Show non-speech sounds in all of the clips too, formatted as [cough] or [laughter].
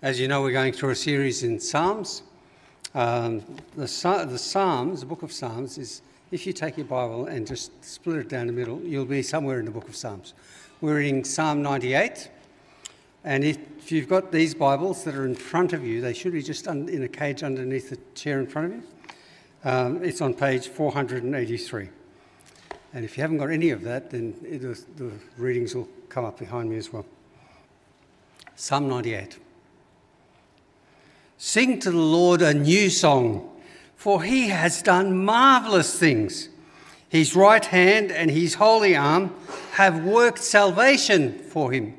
As you know, we're going through a series in Psalms. Um, the, the Psalms, the book of Psalms, is if you take your Bible and just split it down the middle, you'll be somewhere in the book of Psalms. We're in Psalm 98, and if you've got these Bibles that are in front of you, they should be just in a cage underneath the chair in front of you. Um, it's on page 483. And if you haven't got any of that, then it, the readings will come up behind me as well. Psalm 98. Sing to the Lord a new song, for he has done marvellous things. His right hand and his holy arm have worked salvation for him.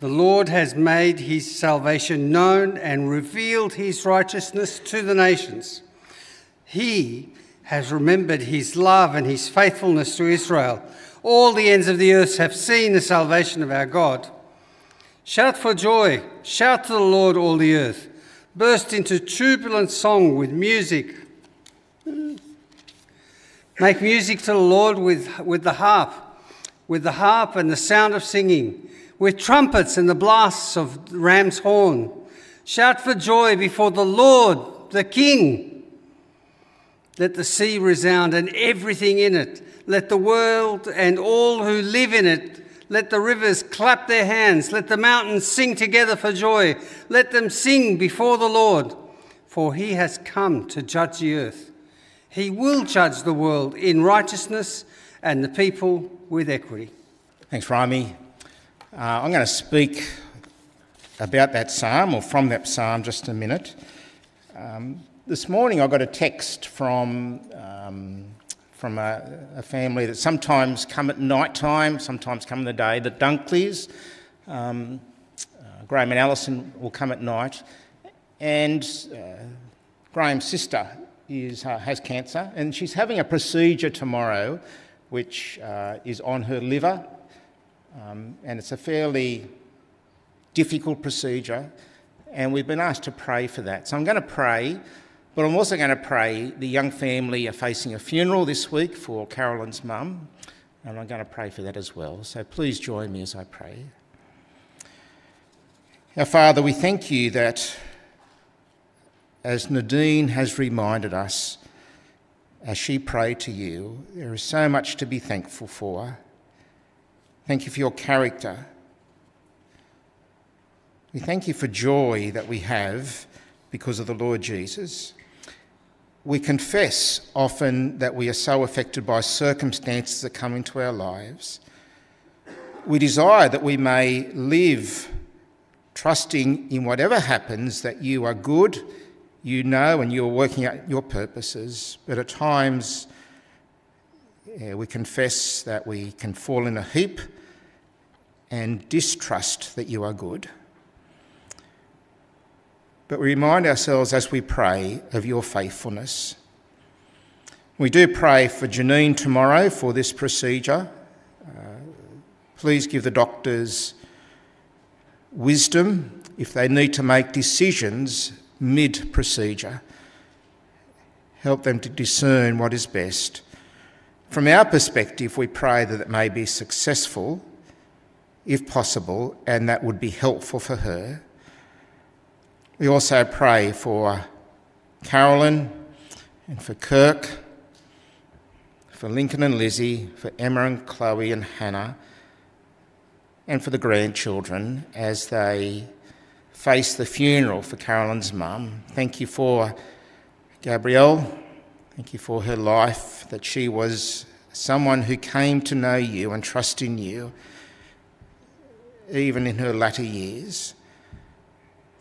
The Lord has made his salvation known and revealed his righteousness to the nations. He has remembered his love and his faithfulness to Israel. All the ends of the earth have seen the salvation of our God. Shout for joy, shout to the Lord, all the earth. Burst into jubilant song with music. Make music to the Lord with, with the harp, with the harp and the sound of singing, with trumpets and the blasts of ram's horn. Shout for joy before the Lord, the King. Let the sea resound and everything in it. Let the world and all who live in it let the rivers clap their hands. Let the mountains sing together for joy. Let them sing before the Lord, for he has come to judge the earth. He will judge the world in righteousness and the people with equity. Thanks, Rami. Uh, I'm going to speak about that psalm or from that psalm just a minute. Um, this morning I got a text from um, from a, a, family that sometimes come at night time, sometimes come in the day, the Dunkleys. Um, uh, Graham and Alison will come at night. And uh, Graham's sister is, uh, has cancer and she's having a procedure tomorrow which uh, is on her liver. Um, and it's a fairly difficult procedure. And we've been asked to pray for that. So I'm going to pray but I'm also going to pray. The young family are facing a funeral this week for Carolyn's mum, and I'm going to pray for that as well. So please join me as I pray. Our Father, we thank you that, as Nadine has reminded us, as she prayed to you, there is so much to be thankful for. Thank you for your character. We thank you for joy that we have because of the Lord Jesus. We confess often that we are so affected by circumstances that come into our lives. We desire that we may live trusting in whatever happens that you are good, you know, and you are working out your purposes. But at times, yeah, we confess that we can fall in a heap and distrust that you are good. But we remind ourselves as we pray of your faithfulness. We do pray for Janine tomorrow for this procedure. Uh, please give the doctors wisdom if they need to make decisions mid procedure. Help them to discern what is best. From our perspective, we pray that it may be successful, if possible, and that would be helpful for her. We also pray for Carolyn and for Kirk, for Lincoln and Lizzie, for Emma and Chloe and Hannah, and for the grandchildren as they face the funeral for Carolyn's mum. Thank you for Gabrielle. Thank you for her life, that she was someone who came to know you and trust in you, even in her latter years.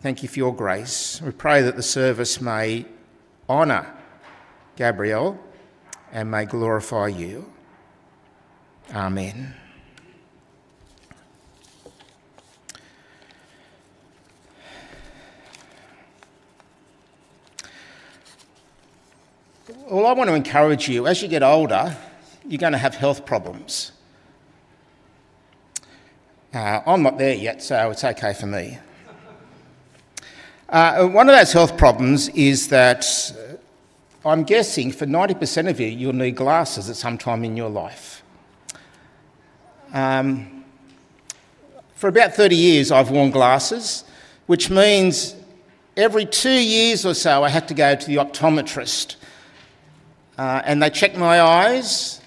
Thank you for your grace. We pray that the service may honour Gabrielle and may glorify you. Amen. Well, I want to encourage you as you get older, you're going to have health problems. Uh, I'm not there yet, so it's okay for me. Uh, one of those health problems is that uh, I'm guessing for 90% of you, you'll need glasses at some time in your life. Um, for about 30 years, I've worn glasses, which means every two years or so I have to go to the optometrist. Uh, and they check my eyes.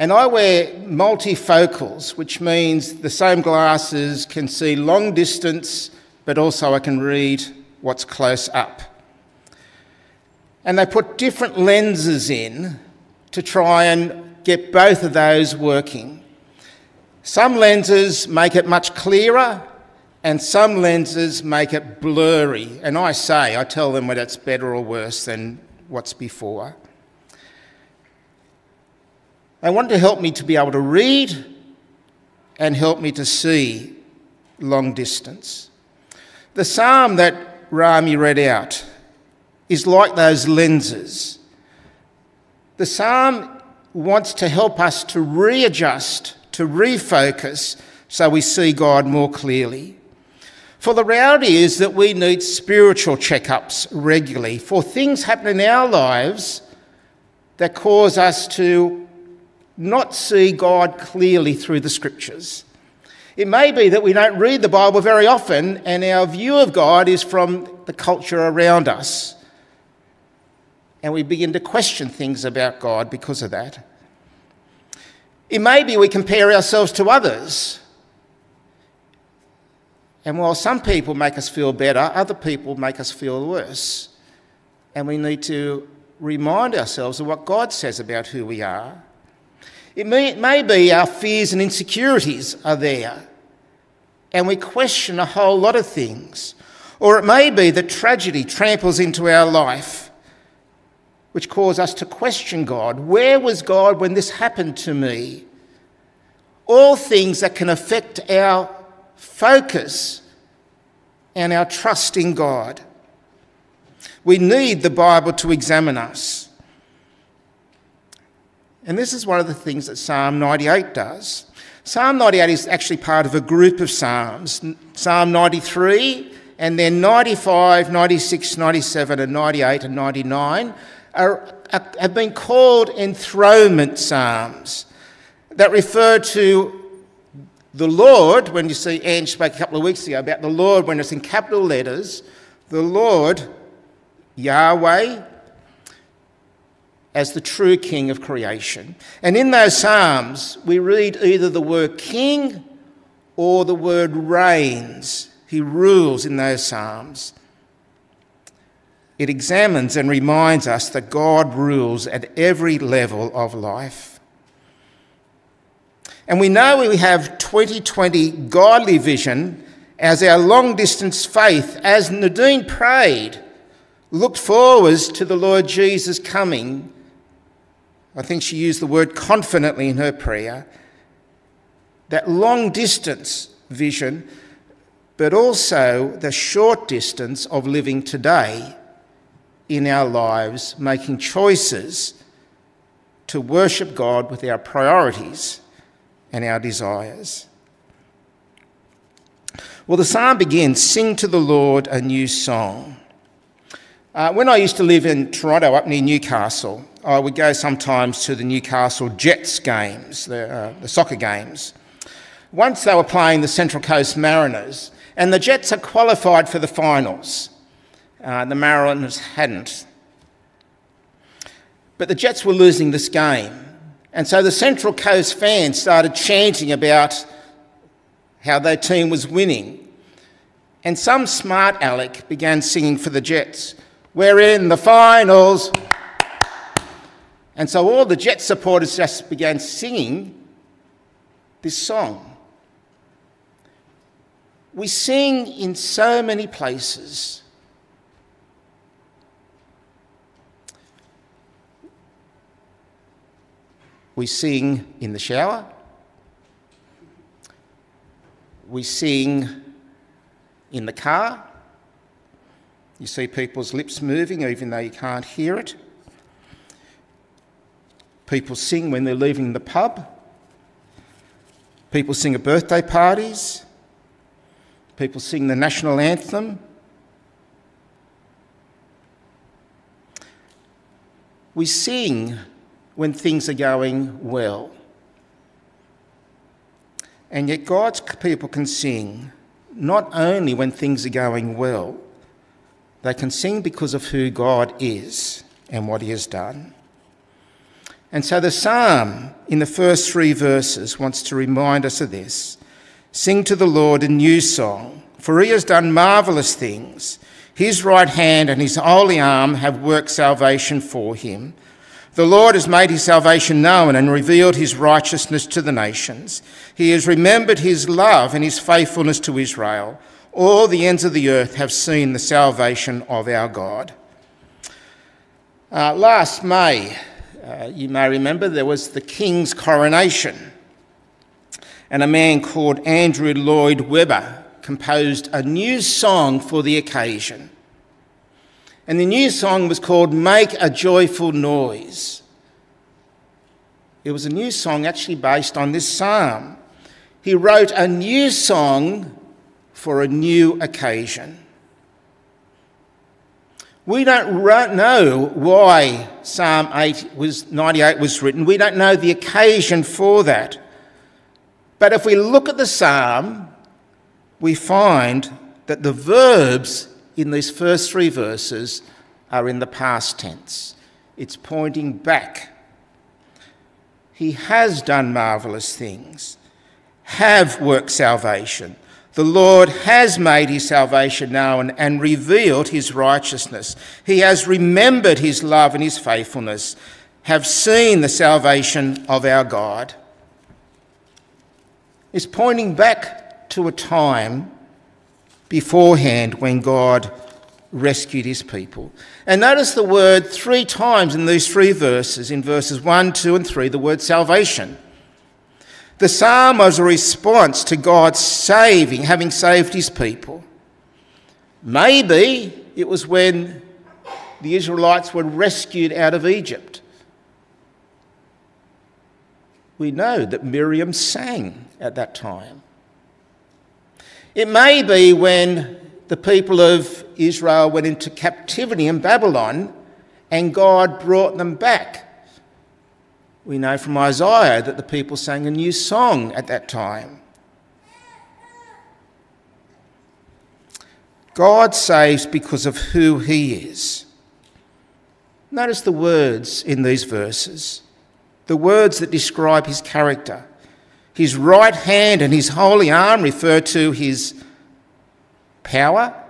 And I wear multifocals, which means the same glasses can see long distance, but also I can read what's close up. And they put different lenses in to try and get both of those working. Some lenses make it much clearer, and some lenses make it blurry. And I say, I tell them whether it's better or worse than what's before. They want to help me to be able to read and help me to see long distance. The psalm that Rami read out is like those lenses. The psalm wants to help us to readjust, to refocus, so we see God more clearly. For the reality is that we need spiritual checkups regularly for things happen in our lives that cause us to not see God clearly through the scriptures. It may be that we don't read the Bible very often and our view of God is from the culture around us. And we begin to question things about God because of that. It may be we compare ourselves to others. And while some people make us feel better, other people make us feel worse. And we need to remind ourselves of what God says about who we are. It may, it may be our fears and insecurities are there, and we question a whole lot of things. Or it may be that tragedy tramples into our life, which cause us to question God. Where was God when this happened to me? All things that can affect our focus and our trust in God. We need the Bible to examine us. And this is one of the things that Psalm 98 does. Psalm 98 is actually part of a group of Psalms. Psalm 93, and then 95, 96, 97, and 98 and 99 are, are, have been called enthronement Psalms that refer to the Lord, when you see Anne spoke a couple of weeks ago about the Lord when it's in capital letters, the Lord, Yahweh, as the true king of creation. And in those Psalms, we read either the word king or the word reigns. He rules in those Psalms. It examines and reminds us that God rules at every level of life. And we know we have 2020 godly vision as our long distance faith, as Nadine prayed, looked forwards to the Lord Jesus coming I think she used the word confidently in her prayer, that long distance vision, but also the short distance of living today in our lives, making choices to worship God with our priorities and our desires. Well, the psalm begins Sing to the Lord a new song. Uh, when I used to live in Toronto, up near Newcastle, I would go sometimes to the Newcastle Jets games, the, uh, the soccer games. Once they were playing the Central Coast Mariners, and the Jets had qualified for the finals. Uh, the Mariners hadn't. But the Jets were losing this game. And so the Central Coast fans started chanting about how their team was winning. And some smart aleck began singing for the Jets. We're in the finals. And so all the Jet supporters just began singing this song. We sing in so many places. We sing in the shower. We sing in the car. You see people's lips moving even though you can't hear it. People sing when they're leaving the pub. People sing at birthday parties. People sing the national anthem. We sing when things are going well. And yet, God's people can sing not only when things are going well, they can sing because of who God is and what He has done. And so the psalm in the first three verses wants to remind us of this. Sing to the Lord a new song, for he has done marvellous things. His right hand and his holy arm have worked salvation for him. The Lord has made his salvation known and revealed his righteousness to the nations. He has remembered his love and his faithfulness to Israel. All the ends of the earth have seen the salvation of our God. Uh, last May, uh, you may remember, there was the King's coronation, and a man called Andrew Lloyd Webber composed a new song for the occasion. And the new song was called Make a Joyful Noise. It was a new song actually based on this psalm. He wrote a new song for a new occasion. We don't know why Psalm 8 was, 98 was written. We don't know the occasion for that. But if we look at the psalm, we find that the verbs in these first three verses are in the past tense. It's pointing back. He has done marvellous things, have worked salvation. The Lord has made his salvation known and revealed his righteousness. He has remembered his love and his faithfulness, have seen the salvation of our God. It's pointing back to a time beforehand when God rescued his people. And notice the word three times in these three verses, in verses 1, 2, and 3, the word salvation. The psalm was a response to God saving, having saved his people. Maybe it was when the Israelites were rescued out of Egypt. We know that Miriam sang at that time. It may be when the people of Israel went into captivity in Babylon and God brought them back. We know from Isaiah that the people sang a new song at that time. God saves because of who he is. Notice the words in these verses, the words that describe his character. His right hand and his holy arm refer to his power,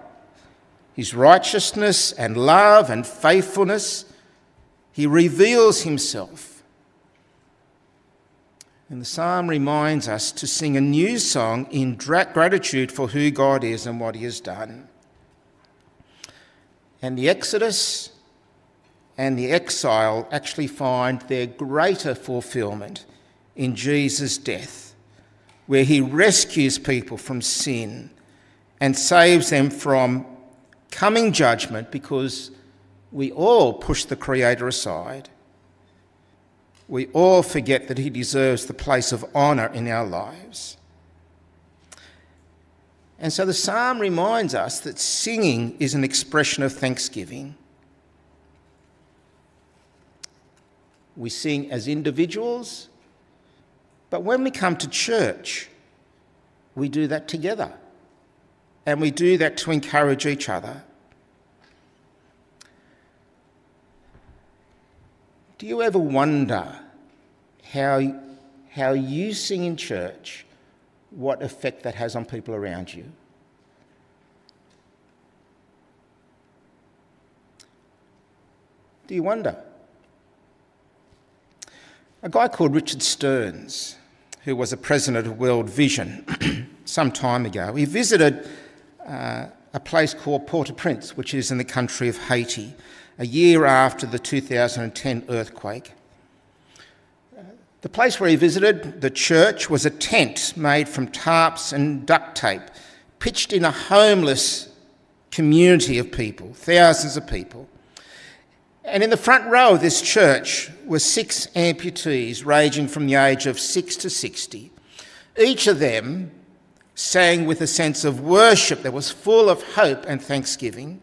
his righteousness and love and faithfulness. He reveals himself. And the psalm reminds us to sing a new song in gratitude for who God is and what he has done. And the Exodus and the exile actually find their greater fulfillment in Jesus' death, where he rescues people from sin and saves them from coming judgment because we all push the Creator aside. We all forget that He deserves the place of honour in our lives. And so the psalm reminds us that singing is an expression of thanksgiving. We sing as individuals, but when we come to church, we do that together and we do that to encourage each other. Do you ever wonder how, how you sing in church, what effect that has on people around you? Do you wonder? A guy called Richard Stearns, who was a president of World Vision [clears throat] some time ago, he visited uh, a place called Port-au-Prince, which is in the country of Haiti, a year after the 2010 earthquake. The place where he visited, the church, was a tent made from tarps and duct tape, pitched in a homeless community of people, thousands of people. And in the front row of this church were six amputees ranging from the age of six to 60. Each of them sang with a sense of worship that was full of hope and thanksgiving.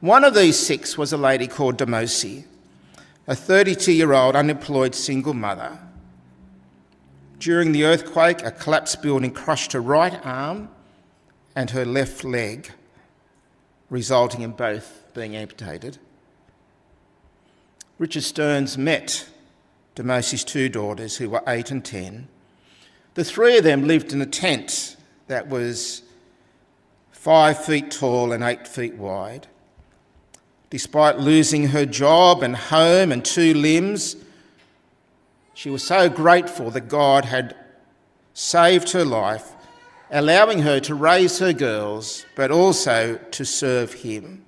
One of these six was a lady called Demosi, a 32 year old unemployed single mother. During the earthquake, a collapsed building crushed her right arm and her left leg, resulting in both being amputated. Richard Stearns met Demosi's two daughters, who were eight and ten. The three of them lived in a tent that was five feet tall and eight feet wide. Despite losing her job and home and two limbs, she was so grateful that God had saved her life, allowing her to raise her girls, but also to serve Him.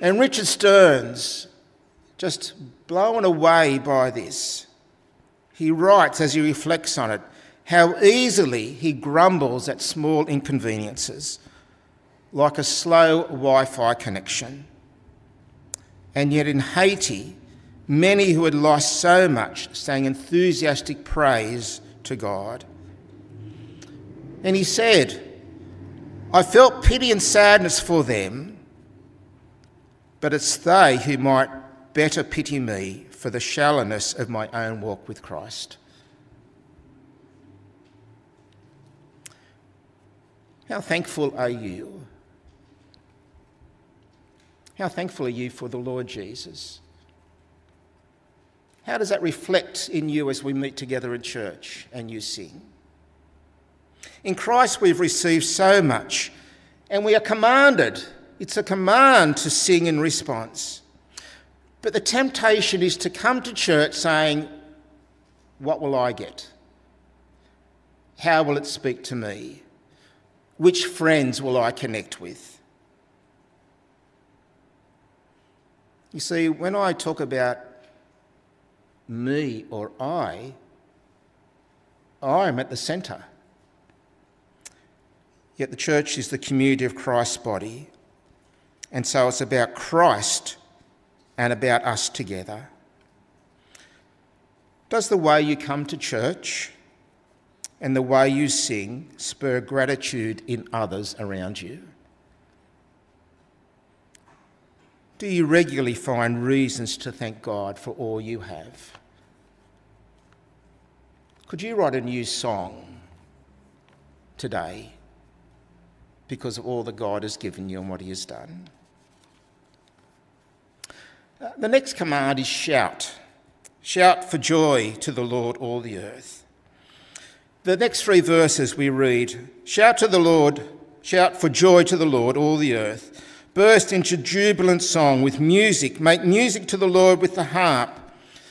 And Richard Stearns, just blown away by this, he writes as he reflects on it how easily he grumbles at small inconveniences, like a slow Wi Fi connection. And yet in Haiti, many who had lost so much sang enthusiastic praise to God. And he said, I felt pity and sadness for them, but it's they who might better pity me for the shallowness of my own walk with Christ. How thankful are you? How thankful are you for the Lord Jesus? How does that reflect in you as we meet together in church and you sing? In Christ, we've received so much, and we are commanded, it's a command to sing in response. But the temptation is to come to church saying, What will I get? How will it speak to me? Which friends will I connect with? You see, when I talk about me or I, I am at the centre. Yet the church is the community of Christ's body, and so it's about Christ and about us together. Does the way you come to church and the way you sing spur gratitude in others around you? Do you regularly find reasons to thank God for all you have? Could you write a new song today because of all that God has given you and what He has done? Uh, the next command is shout. Shout for joy to the Lord, all the earth. The next three verses we read Shout to the Lord, shout for joy to the Lord, all the earth. Burst into jubilant song with music. Make music to the Lord with the harp,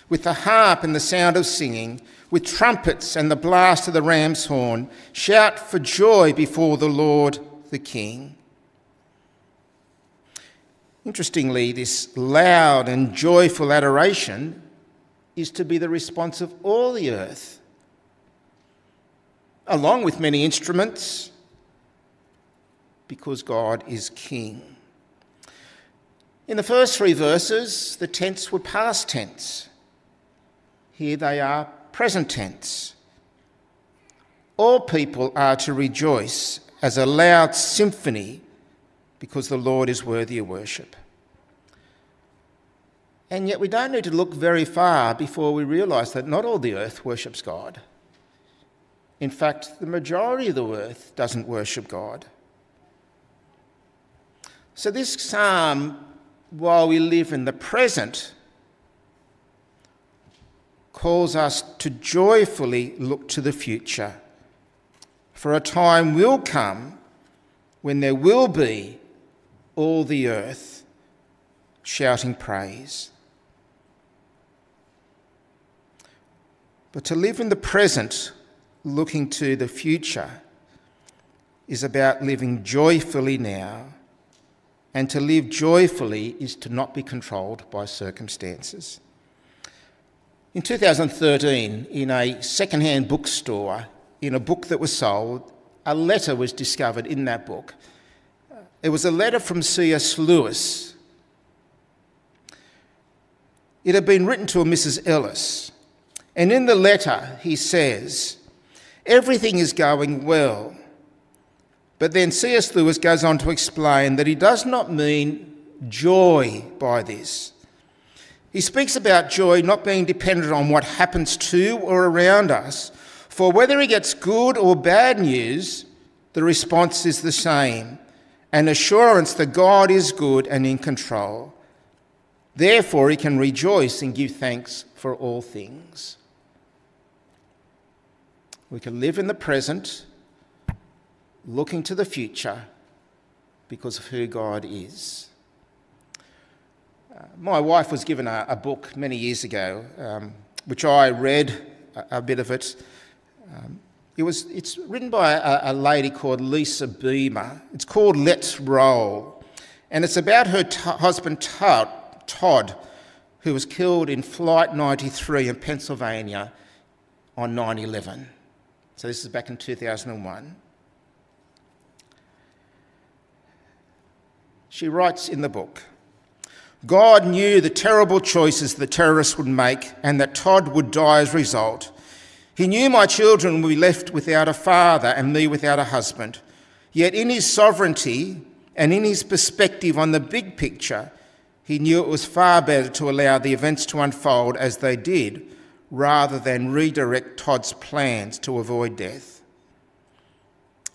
with the harp and the sound of singing, with trumpets and the blast of the ram's horn. Shout for joy before the Lord the King. Interestingly, this loud and joyful adoration is to be the response of all the earth along with many instruments, because God is King. In the first three verses, the tense were past tense. Here they are present tense. All people are to rejoice as a loud symphony because the Lord is worthy of worship. And yet, we don't need to look very far before we realise that not all the earth worships God. In fact, the majority of the earth doesn't worship God. So, this psalm, while we live in the present, calls us to joyfully look to the future. For a time will come when there will be all the earth shouting praise. But to live in the present looking to the future is about living joyfully now, and to live joyfully is to not be controlled by circumstances. In 2013, in a second-hand bookstore, in a book that was sold, a letter was discovered in that book. It was a letter from C.S. Lewis. It had been written to a Mrs. Ellis, and in the letter he says, Everything is going well. But then C.S. Lewis goes on to explain that he does not mean joy by this, He speaks about joy not being dependent on what happens to or around us, for whether he gets good or bad news, the response is the same an assurance that God is good and in control. Therefore, he can rejoice and give thanks for all things. We can live in the present, looking to the future because of who God is. Uh, my wife was given a, a, book many years ago, um, which I read a, a bit of it. Um, it was, it's written by a, a lady called Lisa Beamer. It's called Let's Roll. And it's about her t- husband Todd, Todd, who was killed in Flight 93 in Pennsylvania on 9 11. So this is back in 2001. She writes in the book God knew the terrible choices the terrorists would make and that Todd would die as a result. He knew my children would be left without a father and me without a husband. Yet, in his sovereignty and in his perspective on the big picture, he knew it was far better to allow the events to unfold as they did rather than redirect Todd's plans to avoid death.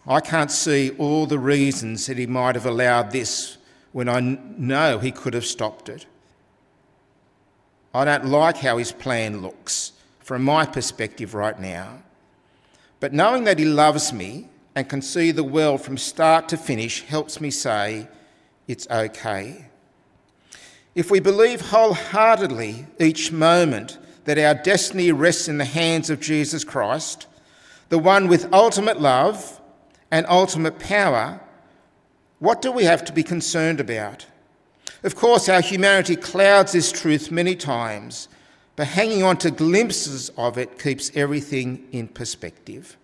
I can't see all the reasons that he might have allowed this when I know he could have stopped it. I don't like how his plan looks from my perspective right now. But knowing that he loves me and can see the world from start to finish helps me say it's okay. If we believe wholeheartedly each moment that our destiny rests in the hands of Jesus Christ, the one with ultimate love and ultimate power, what do we have to be concerned about? Of course, our humanity clouds this truth many times, but hanging on to glimpses of it keeps everything in perspective.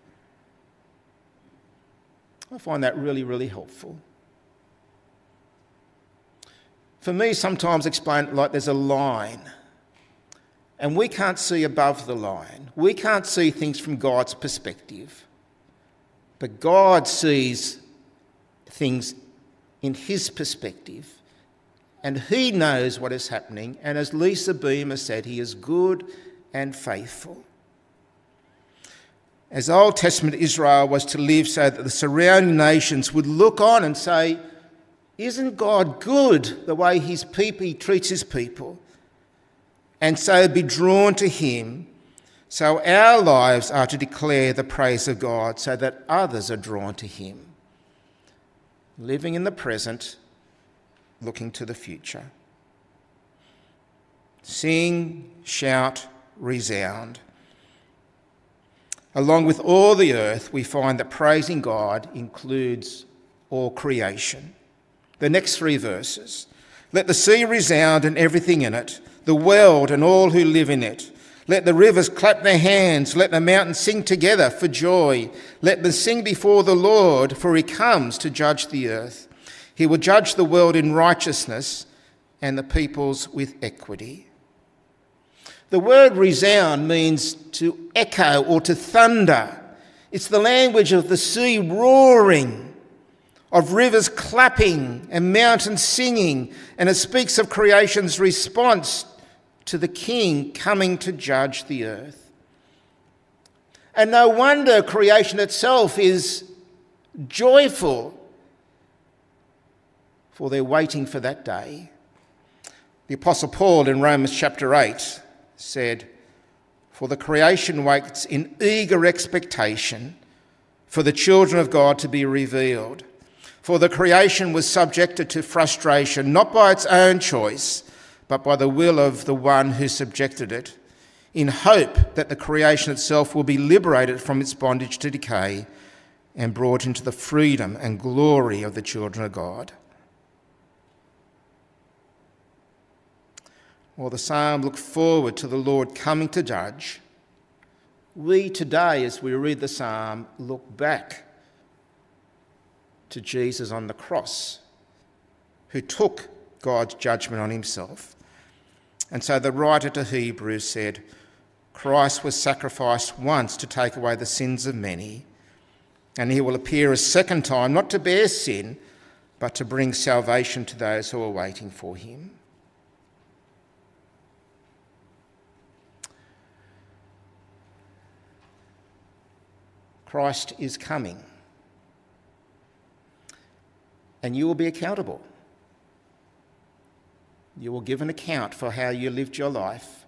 I find that really, really helpful. For me, sometimes explain like there's a line, and we can't see above the line. We can't see things from God's perspective, but God sees things in his perspective. And he knows what is happening. And as Lisa Beamer said, he is good and faithful. As Old Testament Israel was to live so that the surrounding nations would look on and say, Isn't God good the way his people, he treats his people? And so be drawn to him. So our lives are to declare the praise of God so that others are drawn to him living in the present, looking to the future. Sing, shout, resound. Along with all the earth, we find that praising God includes all creation. The next three verses Let the sea resound and everything in it, the world and all who live in it. Let the rivers clap their hands. Let the mountains sing together for joy. Let them sing before the Lord, for he comes to judge the earth. He will judge the world in righteousness and the peoples with equity. The word resound means to echo or to thunder. It's the language of the sea roaring, of rivers clapping and mountains singing, and it speaks of creation's response to the king coming to judge the earth. And no wonder creation itself is joyful, for they're waiting for that day. The Apostle Paul in Romans chapter 8 said, For the creation waits in eager expectation for the children of God to be revealed. For the creation was subjected to frustration, not by its own choice but by the will of the one who subjected it, in hope that the creation itself will be liberated from its bondage to decay and brought into the freedom and glory of the children of God. While the psalm looked forward to the Lord coming to judge, we today, as we read the psalm, look back to Jesus on the cross, who took God's judgment on himself and so the writer to Hebrews said, Christ was sacrificed once to take away the sins of many, and he will appear a second time, not to bear sin, but to bring salvation to those who are waiting for him. Christ is coming, and you will be accountable. You will give an account for how you lived your life.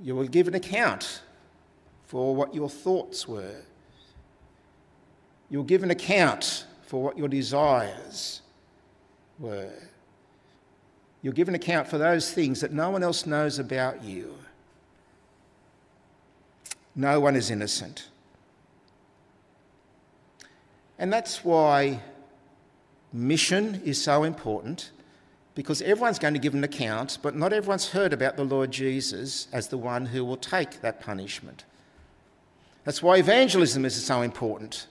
You will give an account for what your thoughts were. You'll give an account for what your desires were. You'll give an account for those things that no one else knows about you. No one is innocent. And that's why mission is so important, because everyone's going to give an account, but not everyone's heard about the Lord Jesus as the one who will take that punishment. That's why evangelism is so important.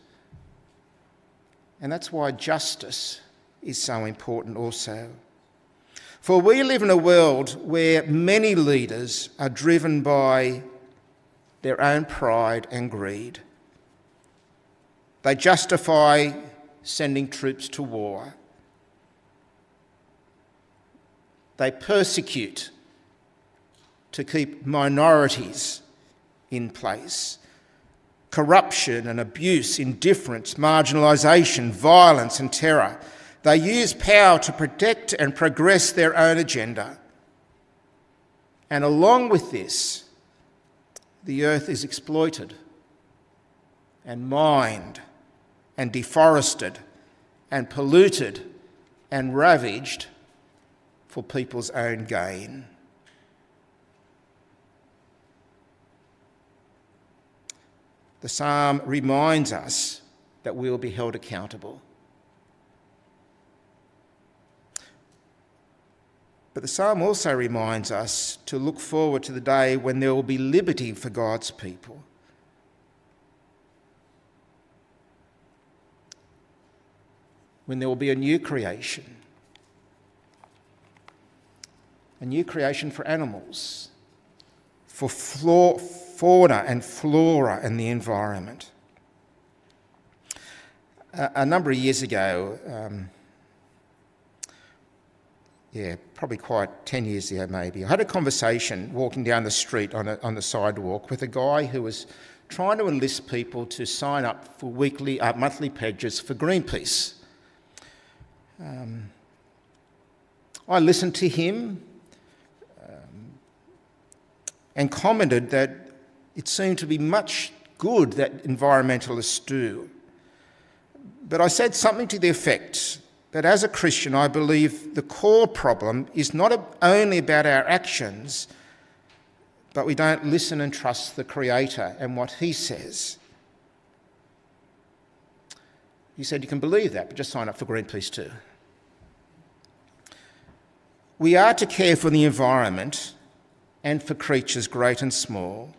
And that's why justice is so important also. For we live in a world where many leaders are driven by their own pride and greed. They justify sending troops to war. They persecute to keep minorities in place. Corruption and abuse, indifference, marginalisation, violence and terror they use power to protect and progress their own agenda. And along with this, the earth is exploited and mined and deforested and polluted and ravaged for people's own gain. The psalm reminds us that we will be held accountable. But the psalm also reminds us to look forward to the day when there will be liberty for God's people. When there will be a new creation. A new creation for animals, for fauna and flora and the environment. A, a number of years ago, um, yeah, probably quite 10 years ago maybe, I had a conversation walking down the street on, a, on the sidewalk with a guy who was trying to enlist people to sign up for weekly, uh, monthly pledges for Greenpeace. Um, I listened to him and commented that it seemed to be much good that environmentalists do. But I said something to the effect that as a Christian, I believe the core problem is not only about our actions, but we don't listen and trust the Creator and what He says. He said, You can believe that, but just sign up for Greenpeace too. We are to care for the environment and for creatures great and small.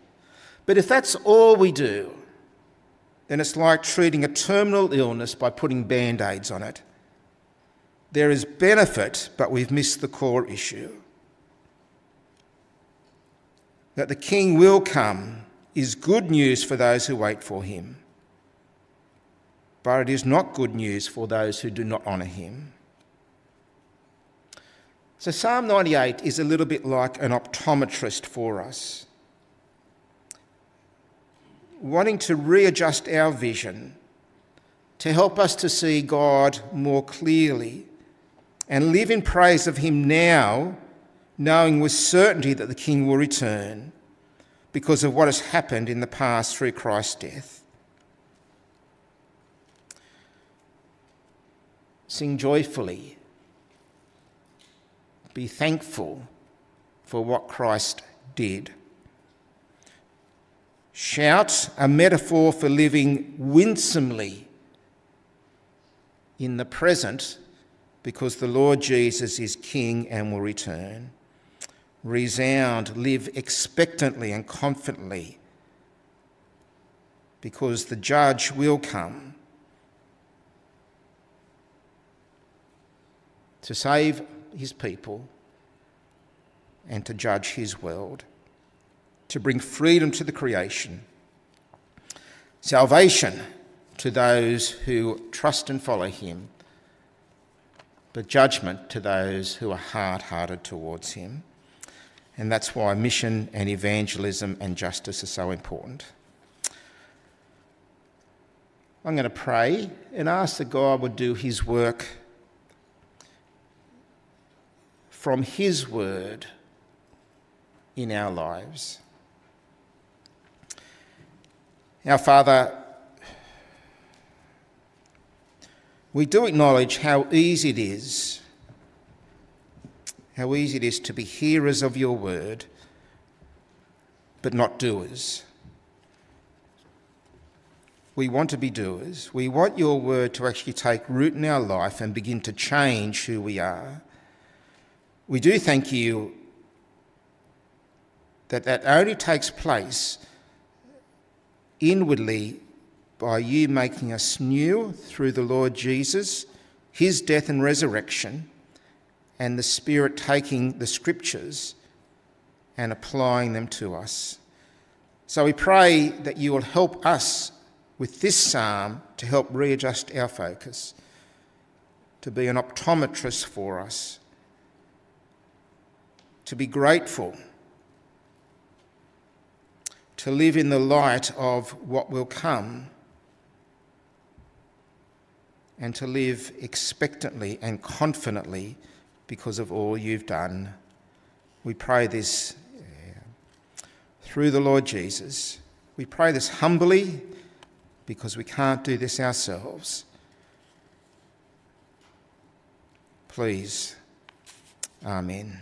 But if that's all we do, then it's like treating a terminal illness by putting band aids on it. There is benefit, but we've missed the core issue. That the King will come is good news for those who wait for him, but it is not good news for those who do not honour him. So, Psalm 98 is a little bit like an optometrist for us, wanting to readjust our vision to help us to see God more clearly and live in praise of him now, knowing with certainty that the King will return because of what has happened in the past through Christ's death. Sing joyfully. Be thankful for what Christ did. Shout, a metaphor for living winsomely in the present because the Lord Jesus is King and will return. Resound, live expectantly and confidently because the judge will come to save his people and to judge his world, to bring freedom to the creation, salvation to those who trust and follow him but judgment to those who are hard hearted towards him. And that's why mission and evangelism and justice are so important. I'm going to pray and ask that God would do his work from his word in our lives. Our Father, we do acknowledge how easy it is, how easy it is to be hearers of your word, but not doers. We want to be doers. We want your word to actually take root in our life and begin to change who we are. We do thank you that that only takes place inwardly by you making us new through the Lord Jesus, his death and resurrection, and the Spirit taking the scriptures and applying them to us. So we pray that you will help us with this psalm to help readjust our focus, to be an optometrist for us, to be grateful, to live in the light of what will come, and to live expectantly and confidently because of all you've done. We pray this through the Lord Jesus. We pray this humbly because we can't do this ourselves. Please, Amen.